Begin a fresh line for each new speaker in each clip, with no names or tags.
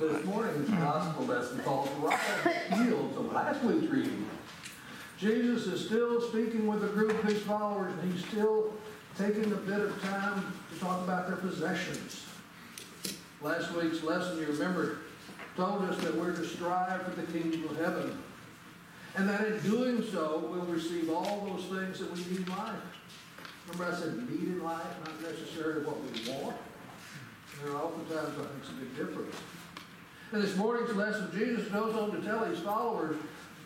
This morning's gospel lesson calls right on the heels of last week's reading. Jesus is still speaking with a group of his followers, and he's still taking a bit of time to talk about their possessions. Last week's lesson, you remember, told us that we're to strive for the kingdom of heaven. And that in doing so, we'll receive all those things that we need in life. Remember I said need in life, not necessarily what we want. There are oftentimes I think a big difference. In this morning's lesson, Jesus goes on to tell his followers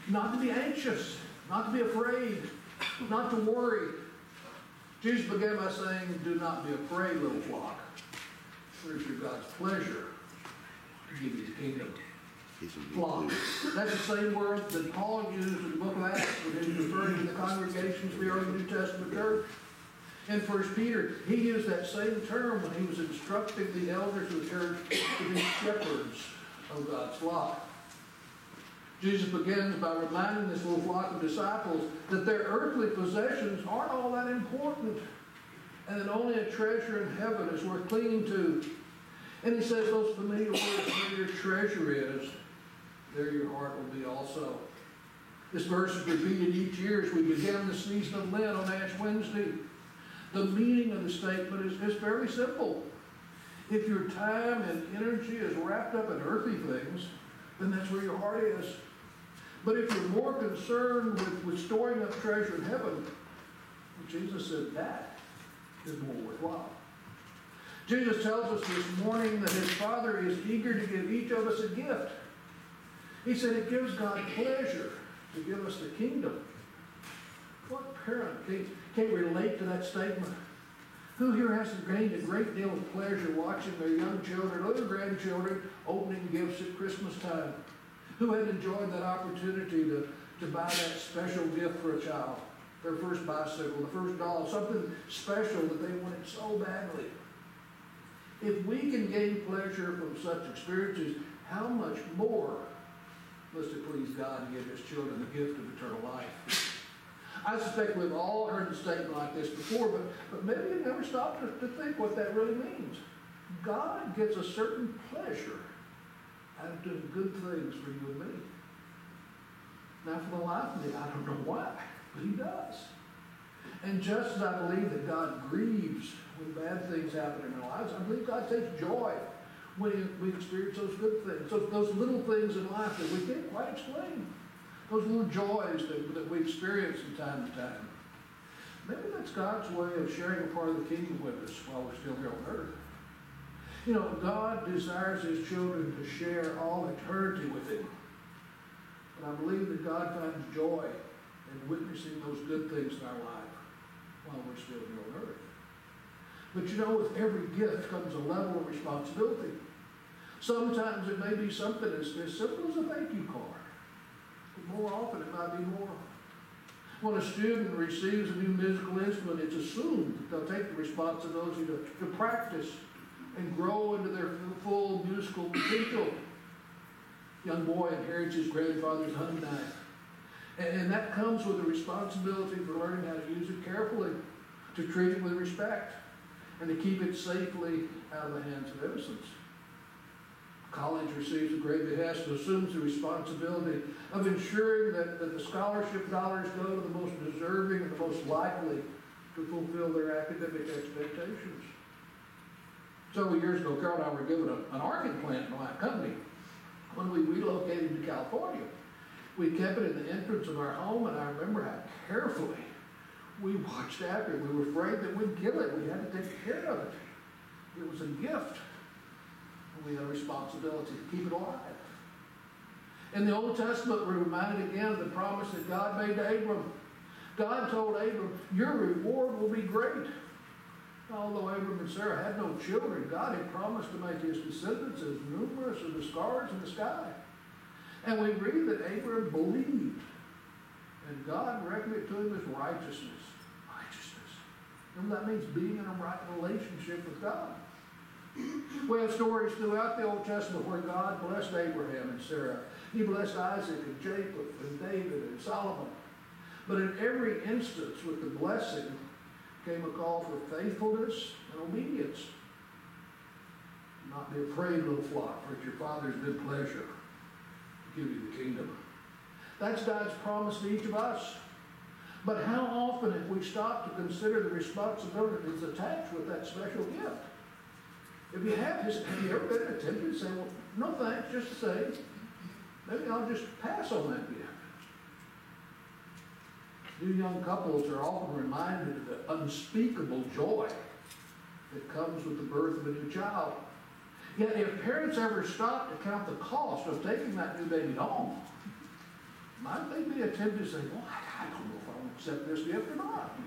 not to be anxious, not to be afraid, not to worry. Jesus began by saying, Do not be afraid, little flock. For it's your God's pleasure to give you the kingdom. Flock. That's the same word that Paul used in the book of Acts when he was referring to the congregations of the early New Testament church. In First Peter, he used that same term when he was instructing the elders of the church to be shepherds of God's flock. Jesus begins by reminding this little flock of disciples that their earthly possessions aren't all that important and that only a treasure in heaven is worth clinging to. And he says those familiar words, where your treasure is, there your heart will be also. This verse is repeated each year as we begin the season of Lent on Ash Wednesday. The meaning of the statement is, is very simple. If your time and energy is wrapped up in earthly things, then that's where your heart is. But if you're more concerned with, with storing up treasure in heaven, Jesus said that is more worthwhile. Jesus tells us this morning that his Father is eager to give each of us a gift. He said it gives God pleasure to give us the kingdom. What parent can, can relate to that statement? Who here has gained a great deal of pleasure watching their young children or their grandchildren opening gifts at Christmas time? Who had enjoyed that opportunity to, to buy that special gift for a child? Their first bicycle, the first doll, something special that they wanted so badly. If we can gain pleasure from such experiences, how much more must it please God to give his children the gift of eternal life? I suspect we've all heard a statement like this before, but, but maybe you've never stopped to, think what that really means. God gets a certain pleasure out of doing good things for you and me. Now, for the life of me, I don't know why, but he does. And just as I believe that God grieves when bad things happen in our lives, I believe God takes joy when we experience those good things, those, those little things in life that we can't quite explain, those little joys that, that we experience from time to time. Maybe that's God's way of sharing a part of the kingdom with us while we're still here on earth. You know, God desires his children to share all eternity with him. But I believe that God finds joy in witnessing those good things in our life while we're still here on earth. But you know, with every gift comes a level of responsibility. Sometimes it may be something as, as simple as a thank you card. More often it might be more. When a student receives a new musical instrument, it's assumed that they'll take the responsibility to, to practice and grow into their full musical potential. Young boy inherits his grandfather's knife. And, and that comes with a responsibility for learning how to use it carefully, to treat it with respect, and to keep it safely out of the hands of innocents. College receives a great behest and assumes the responsibility of ensuring that, that the scholarship dollars go to the most deserving and the most likely to fulfill their academic expectations. Several years ago, Carol and I were given a, an orchid plant by a company. When we relocated to California, we kept it in the entrance of our home, and I remember how carefully we watched after it. We were afraid that we'd kill it. We had to take care of it. It was a gift. We have a responsibility to keep it alive. In the Old Testament, we're reminded again of the promise that God made to Abram. God told Abram, Your reward will be great. Although Abram and Sarah had no children, God had promised to make his descendants as numerous as the stars in the sky. And we read that Abram believed, and God reckoned it to him as righteousness. Righteousness. And that means being in a right relationship with God. We have stories throughout the Old Testament where God blessed Abraham and Sarah. He blessed Isaac and Jacob and David and Solomon. But in every instance with the blessing came a call for faithfulness and obedience. Not be afraid, little flock, for it's your Father's good pleasure to give you the kingdom. That's God's promise to each of us. But how often have we stopped to consider the responsibilities attached with that special gift? If you have, just, have you ever been tempted to say, well, no thanks, just say, maybe I'll just pass on that gift. New young couples are often reminded of the unspeakable joy that comes with the birth of a new child. Yet if parents ever stop to count the cost of taking that new baby home, might they be tempted to say, well, I don't know if I want to accept this gift or not.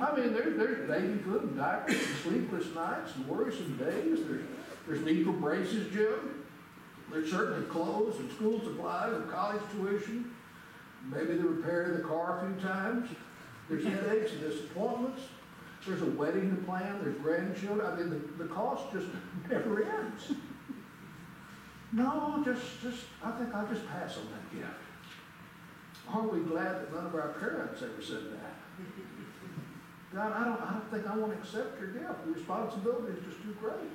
I mean, there's, there's baby food and diapers and sleepless nights and worrisome days. There's, there's need for braces, Jim. There's certainly clothes and school supplies and college tuition. Maybe the repair of the car a few times. There's headaches and disappointments. There's a wedding to plan. There's grandchildren. I mean, the, the cost just never ends. No, just, just, I think I'll just pass on that gift. Aren't we glad that none of our parents ever said that? God, I don't, I don't think I want to accept your gift. The responsibility is just too great.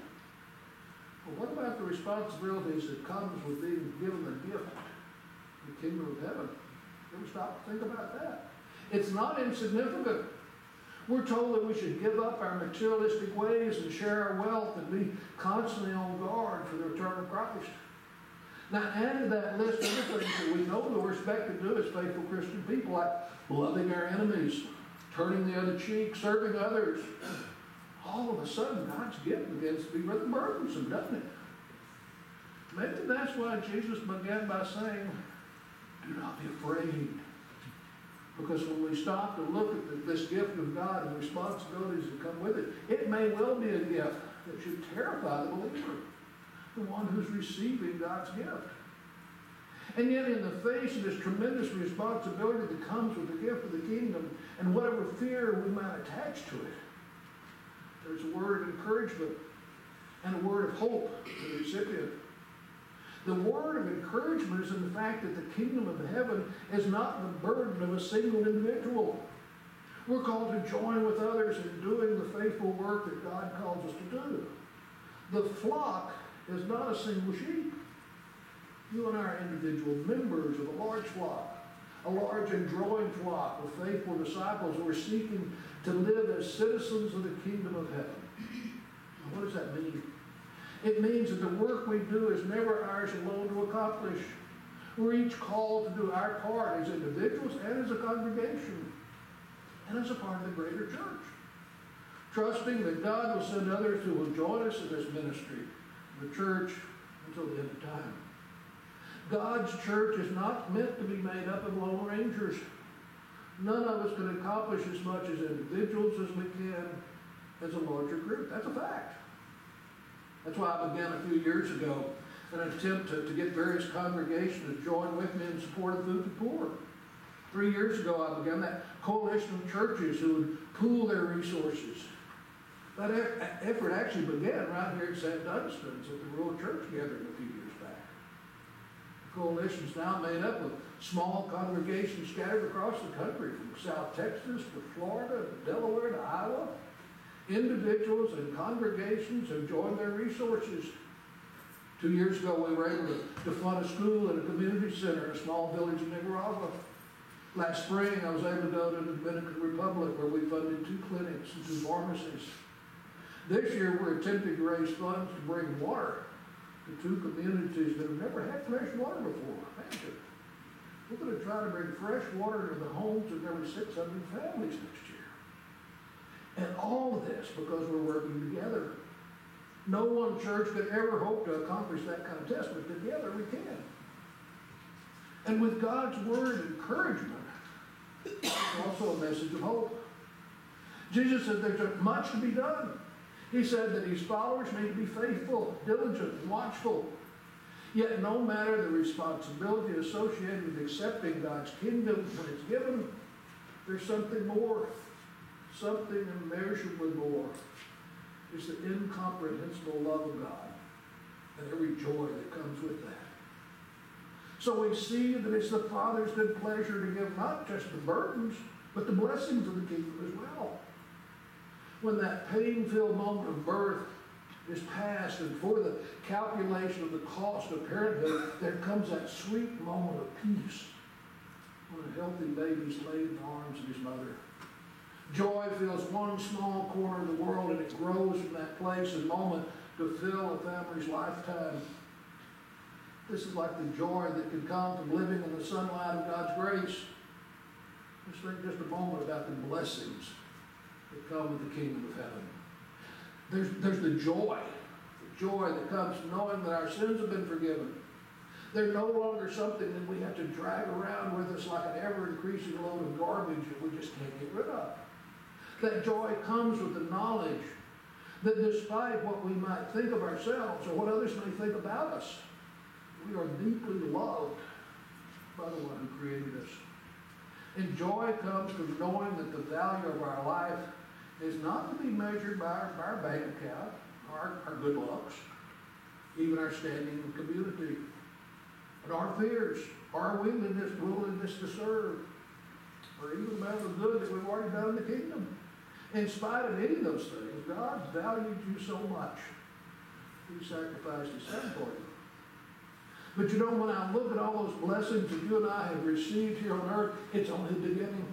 But what about the responsibilities that comes with being given the gift, the kingdom of heaven? Ever stop to think about that? It's not insignificant. We're told that we should give up our materialistic ways and share our wealth and be constantly on guard for the return of Christ. Now, add to that list other things that we know that we're expected to do as faithful Christian people, like loving our enemies, turning the other cheek, serving others. All of a sudden, God's gift begins to be rather burdensome, doesn't it? Maybe that's why Jesus began by saying, do not be afraid. Because when we stop to look at the, this gift of God and the responsibilities that come with it, it may well be a gift that should terrify the believer, the one who's receiving God's gift. And yet, in the face of this tremendous responsibility that comes with the gift of the kingdom and whatever fear we might attach to it, there's a word of encouragement and a word of hope to the recipient. The word of encouragement is in the fact that the kingdom of heaven is not the burden of a single individual. We're called to join with others in doing the faithful work that God calls us to do. The flock is not a single sheep. You and I are individual members of a large flock, a large and growing flock of faithful disciples who are seeking to live as citizens of the kingdom of heaven. Now, what does that mean? It means that the work we do is never ours alone to accomplish. We're each called to do our part as individuals and as a congregation and as a part of the greater church. Trusting that God will send others who will join us in this ministry, the church, until the end of time. God's church is not meant to be made up of lone rangers. None of us can accomplish as much as individuals as we can as a larger group. That's a fact. That's why I began a few years ago an attempt to, to get various congregations to join with me in support of food for poor. Three years ago, I began that coalition of churches who would pool their resources. That effort actually began right here at St. Dunstan's at the Rural Church Gathering a few years back. The coalition is now made up of small congregations scattered across the country, from South Texas to Florida to Delaware to Iowa. Individuals and congregations have joined their resources. Two years ago, we were able to fund a school and a community center in a small village in Nicaragua. Last spring, I was able to go to the Dominican Republic where we funded two clinics and two pharmacies. This year, we're attempting to raise funds to bring water to two communities that have never had fresh water before. We're going to try to bring fresh water to the homes of nearly 600 families next year. And all of this because we're working together. No one church could ever hope to accomplish that kind of test, but together we can. And with God's word encouragement, it's also a message of hope. Jesus said there's much to be done. He said that his followers need to be faithful, diligent, watchful. Yet no matter the responsibility associated with accepting God's kingdom when it's given, there's something more, something immeasurably more. It's the incomprehensible love of God and every joy that comes with that. So we see that it's the Father's good pleasure to give not just the burdens, but the blessings of the kingdom as well when that pain-filled moment of birth is past, and for the calculation of the cost of parenthood, there comes that sweet moment of peace when a healthy baby is laid in the arms of his mother. Joy fills one small corner of the world, and it grows from that place and moment to fill a family's lifetime. This is like the joy that can come from living in the sunlight of God's grace. Let's think just a moment about the blessings that come with the kingdom of heaven. There's, there's the joy, the joy that comes knowing that our sins have been forgiven. They're no longer something that we have to drag around with us like an ever increasing load of garbage that we just can't get rid of. That joy comes with the knowledge that despite what we might think of ourselves or what others may think about us, we are deeply loved by the one who created us. And joy comes from knowing that the value of our life is not to be measured by our, by our bank account, our, our good looks, even our standing in the community, but our fears, our willingness, willingness to serve, or even about the good that we've already done in the kingdom. In spite of any of those things, God valued you so much, He sacrificed His Son for you. But you know, when I look at all those blessings that you and I have received here on earth, it's only the beginning.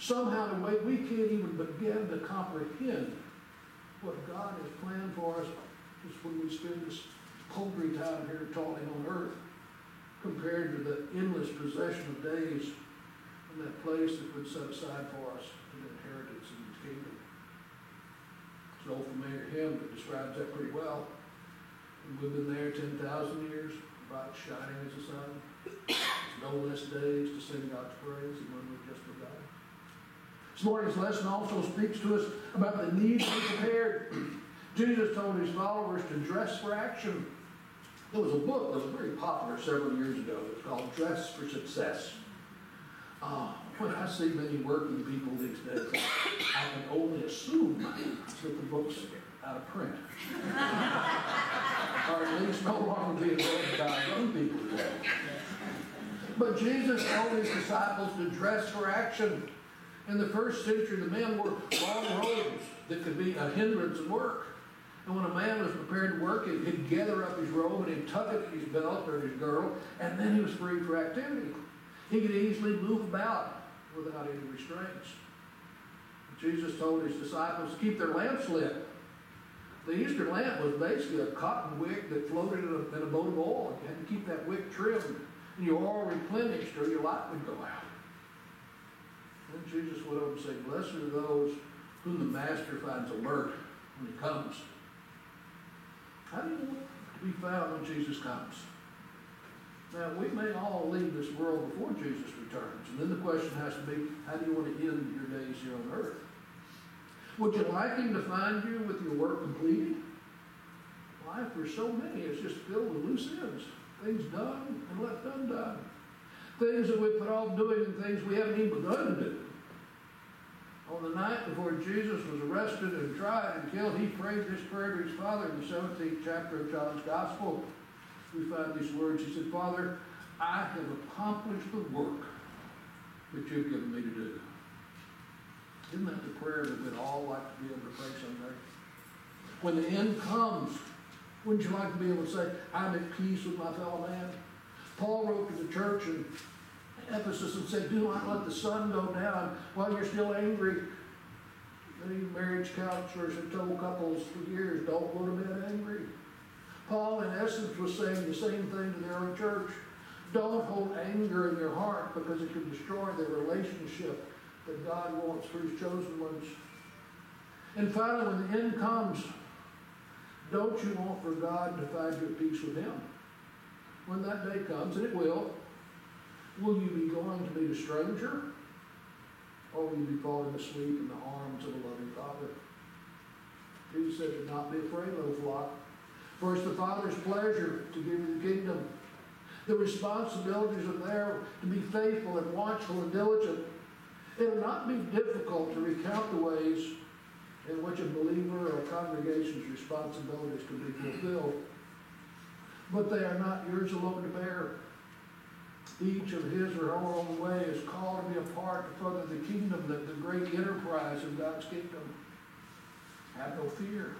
Somehow, in a way, we can't even begin to comprehend what God has planned for us just when we spend this paltry time here toiling on earth compared to the endless possession of days in that place that was set aside for us, an inheritance in His kingdom. It's an old familiar hymn that describes that pretty well. And we've been there 10,000 years, bright shining as the sun. There's no less days to sing God's praise than when we've just begun. This morning's lesson also speaks to us about the need to be prepared. Jesus told his followers to dress for action. There was a book that was very popular several years ago. It was called Dress for Success. Uh, I see many working people these days, I can only assume that the book's out of print. or at least no longer being read by young people today. But Jesus told his disciples to dress for action. In the first century, the men wore long robes that could be a hindrance in work. And when a man was prepared to work, he'd gather up his robe and he'd tuck it in his belt or his girdle, and then he was free for activity. He could easily move about without any restraints. Jesus told his disciples to keep their lamps lit. The Easter lamp was basically a cotton wick that floated in a, in a boat of oil. You had to keep that wick trimmed, and your oil replenished, or your light would go out. Then Jesus went over and said, Blessed are those whom the Master finds alert when he comes. How do you want to be found when Jesus comes? Now, we may all leave this world before Jesus returns. And then the question has to be, how do you want to end your days here on earth? Would you like him to find you with your work completed? Life for so many is just filled with loose ends. Things done and left undone. Things that we put off doing and things we haven't even begun to do. On the night before Jesus was arrested and tried and killed, he prayed this prayer to his Father in the 17th chapter of John's Gospel. We find these words. He said, Father, I have accomplished the work that you've given me to do. Isn't that the prayer that we'd all like to be able to pray someday? When the end comes, wouldn't you like to be able to say, I'm at peace with my fellow man? Paul wrote to the church in Ephesus and said, Do not let the sun go down while you're still angry. Many marriage counselors have told couples for years, don't go to bed angry. Paul, in essence, was saying the same thing to the early church. Don't hold anger in your heart because it can destroy the relationship that God wants for his chosen ones. And finally, when the end comes, don't you want for God to find you at peace with him? When that day comes, and it will, will you be going to meet a stranger? Or will you be falling asleep in the arms of a loving Father? Jesus said, Do not be afraid, little flock. For it's the Father's pleasure to give you the kingdom. The responsibilities are there to be faithful and watchful and diligent. It will not be difficult to recount the ways in which a believer or a congregation's responsibilities can be fulfilled. But they are not yours alone to bear. Each of his or her own way is called to be a part to further the kingdom, the, the great enterprise of God's kingdom. Have no fear.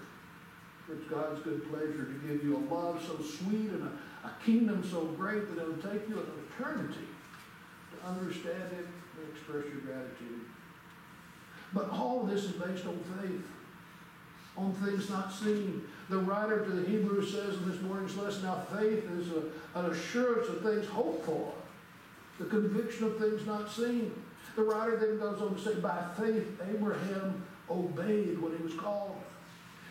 it's God's good pleasure to give you a love so sweet and a, a kingdom so great that it'll take you an eternity to understand it and express your gratitude. But all of this is based on faith, on things not seen. The writer to the Hebrews says in this morning's lesson, now faith is a, an assurance of things hoped for, the conviction of things not seen. The writer then goes on to say, by faith, Abraham obeyed when he was called.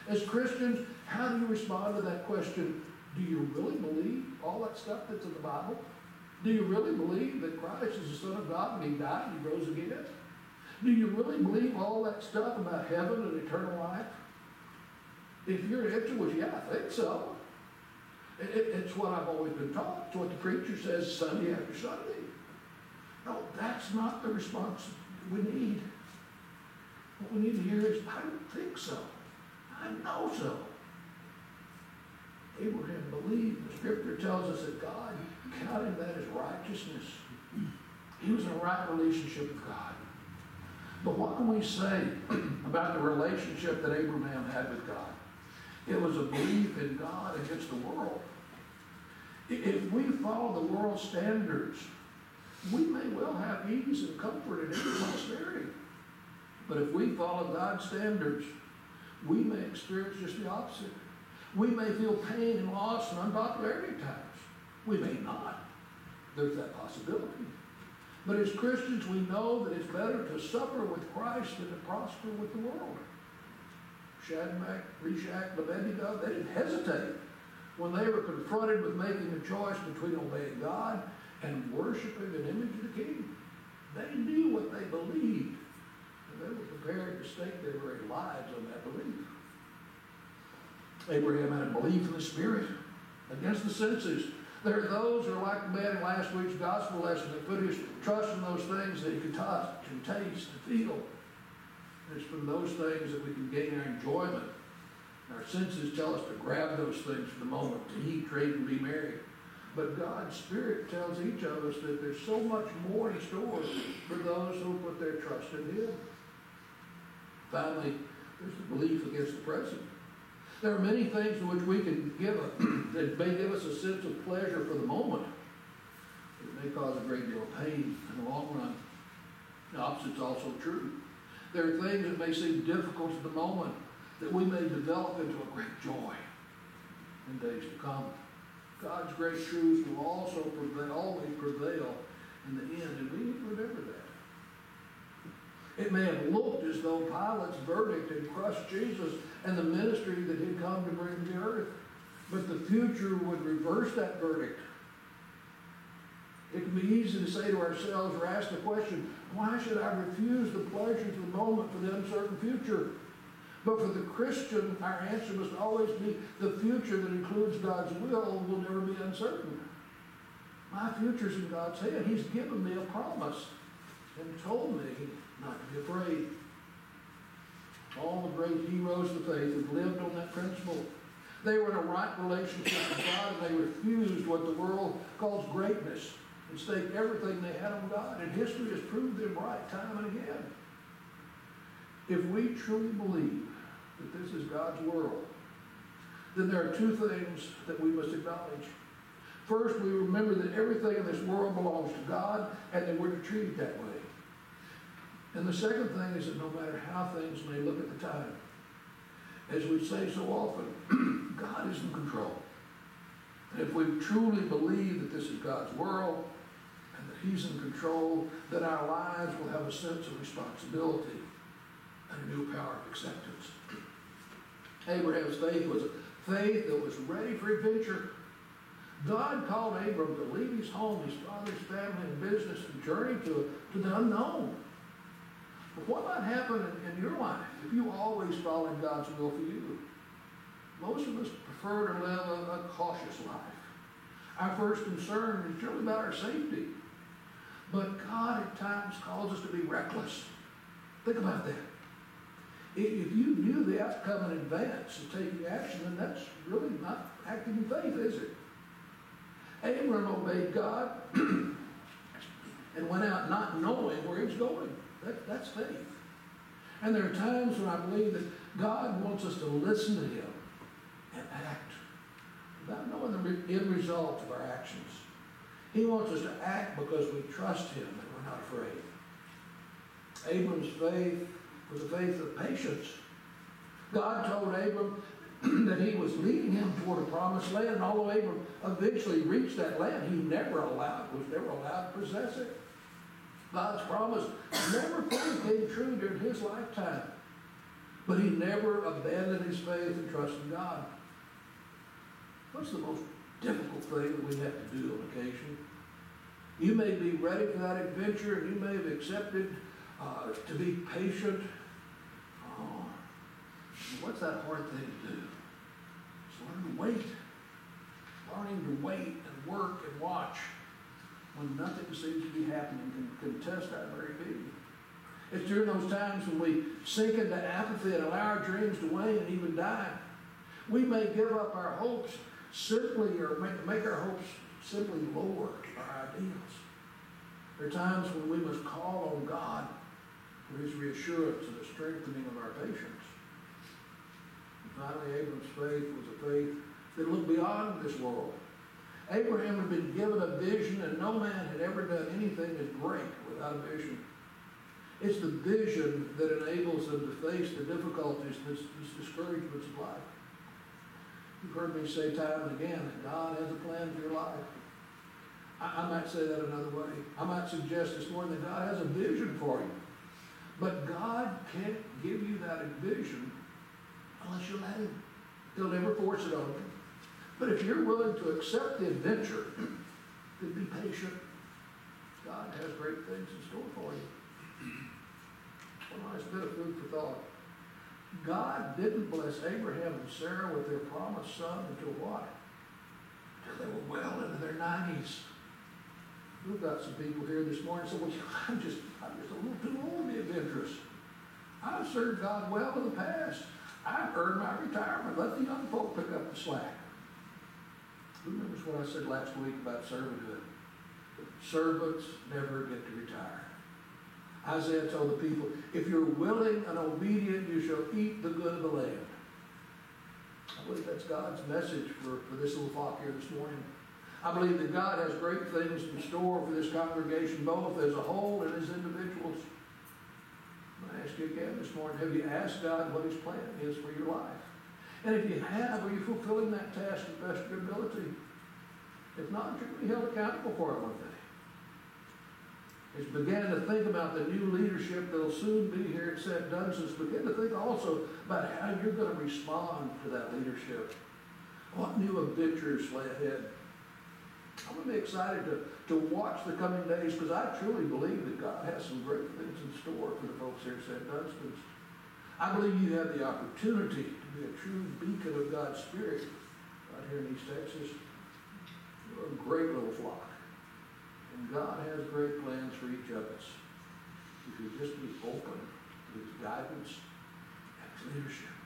As Christians, how do you respond to that question? Do you really believe all that stuff that's in the Bible? Do you really believe that Christ is the Son of God and He died and He rose again? Do you really believe all that stuff about heaven and eternal life? If your answer was, yeah, I think so. It, it, it's what I've always been taught. It's what the preacher says Sunday after Sunday. No, that's not the response we need. What we need to hear is, I don't think so. I know so. Abraham believed. The scripture tells us that God counted that as righteousness. He was in a right relationship with God. But what can we say about the relationship that Abraham had with God? It was a belief in God against the world. If we follow the world's standards, we may well have ease and comfort and prosperity. But if we follow God's standards, we may experience just the opposite. We may feel pain and loss and unpopularity at times. We may not. There's that possibility. But as Christians, we know that it's better to suffer with Christ than to prosper with the world. Shadrach, Meshach, and Abednego, they didn't hesitate when they were confronted with making a choice between obeying God and worshiping an image of the king. They knew what they believed, and they were prepared to stake their very lives on that belief. Abraham had a belief in the Spirit against the senses. There are those who are like the man in last week's gospel lesson that put his trust in those things that he could touch and taste and feel. It's from those things that we can gain our enjoyment. Our senses tell us to grab those things for the moment, to eat, drink, and be merry. But God's Spirit tells each of us that there's so much more in store for those who put their trust in Him. Finally, there's the belief against the present. There are many things in which we can give a, that may give us a sense of pleasure for the moment. It may cause a great deal of pain in the long run. The opposite's also true. There are things that may seem difficult at the moment that we may develop into a great joy in days to come. God's great truths will also prevail, always prevail in the end, and we need to remember that. It may have looked as though Pilate's verdict had crushed Jesus and the ministry that he'd come to bring to earth, but the future would reverse that verdict. It can be easy to say to ourselves or ask the question, why should I refuse the pleasures of the moment for the uncertain future? But for the Christian, our answer must always be the future that includes God's will will never be uncertain. My future's in God's hand. He's given me a promise and told me not to be afraid. All the great heroes of faith have lived on that principle. They were in a right relationship with God and they refused what the world calls greatness and staked everything they had on God. And history has proved them right time and again. If we truly believe that this is God's world, then there are two things that we must acknowledge. First, we remember that everything in this world belongs to God and that we're to treat it that way. And the second thing is that no matter how things may look at the time, as we say so often, God is in control. And if we truly believe that this is God's world He's in control, then our lives will have a sense of responsibility and a new power of acceptance. Abraham's faith was a faith that was ready for adventure. God called Abram to leave his home, his father's family and business and journey to, to the unknown. But what might happen in, in your life if you always followed God's will for you? Most of us prefer to live a, a cautious life. Our first concern is really about our safety. But God at times calls us to be reckless. Think about that. If you knew the outcome in advance of taking action, then that's really not acting in faith, is it? Abram obeyed God and went out not knowing where he was going. That, that's faith. And there are times when I believe that God wants us to listen to him and act without knowing the end result of our actions. He wants us to act because we trust him and we're not afraid. Abram's faith was a faith of patience. God told Abram that he was leading him toward a promised land, and although Abram eventually reached that land, he never allowed, was never allowed to possess it. God's promise never came true during his lifetime. But he never abandoned his faith and trust in God. What's the most difficult thing that we have to do on occasion? You may be ready for that adventure and you may have accepted uh, to be patient. Oh, what's that hard thing to do? It's learn to wait. Learning to wait and work and watch when nothing seems to be happening can, can test that very being. It's during those times when we sink into apathy and allow our dreams to wane and even die. We may give up our hopes simply or make, make our hopes simply lower our ideals. There are times when we must call on God for his reassurance and the strengthening of our patience. And finally, Abram's faith was a faith that looked beyond this world. Abraham had been given a vision, and no man had ever done anything as great without a vision. It's the vision that enables them to face the difficulties the discouragements of life. You've heard me say time and again that God has a plan for your life. I, I might say that another way. I might suggest this morning that God has a vision for you. But God can't give you that vision unless you let Him. He'll never force it on you. But if you're willing to accept the adventure, then be patient. God has great things in store for you. One nice bit of food for thought. God didn't bless Abraham and Sarah with their promised son until what? Until they were well into their nineties. We've got some people here this morning say, well, I'm just, I'm just a little too old to be adventurous. I've served God well in the past. I've earned my retirement. Let the young folk pick up the slack. Who remembers what I said last week about servanthood? Servants never get to retire. Isaiah told the people, if you're willing and obedient, you shall eat the good of the land. I believe that's God's message for, for this little flock here this morning. I believe that God has great things in store for this congregation, both as a whole and as individuals. To ask you again this morning, have you asked God what his plan is for your life? And if you have, are you fulfilling that task to the best of your ability? If not, you're going to be held accountable for it one day. You begin to think about the new leadership that'll soon be here at St. Dunstan's, begin to think also about how you're going to respond to that leadership. What new adventures lay ahead? I'm going to be excited to, to watch the coming days because I truly believe that God has some great things in store for the folks here at St. Dunstan's. I believe you have the opportunity to be a true beacon of God's Spirit right here in East Texas. You're a great little flock. And God has great plans for each of us. If you just be open to his guidance and his leadership.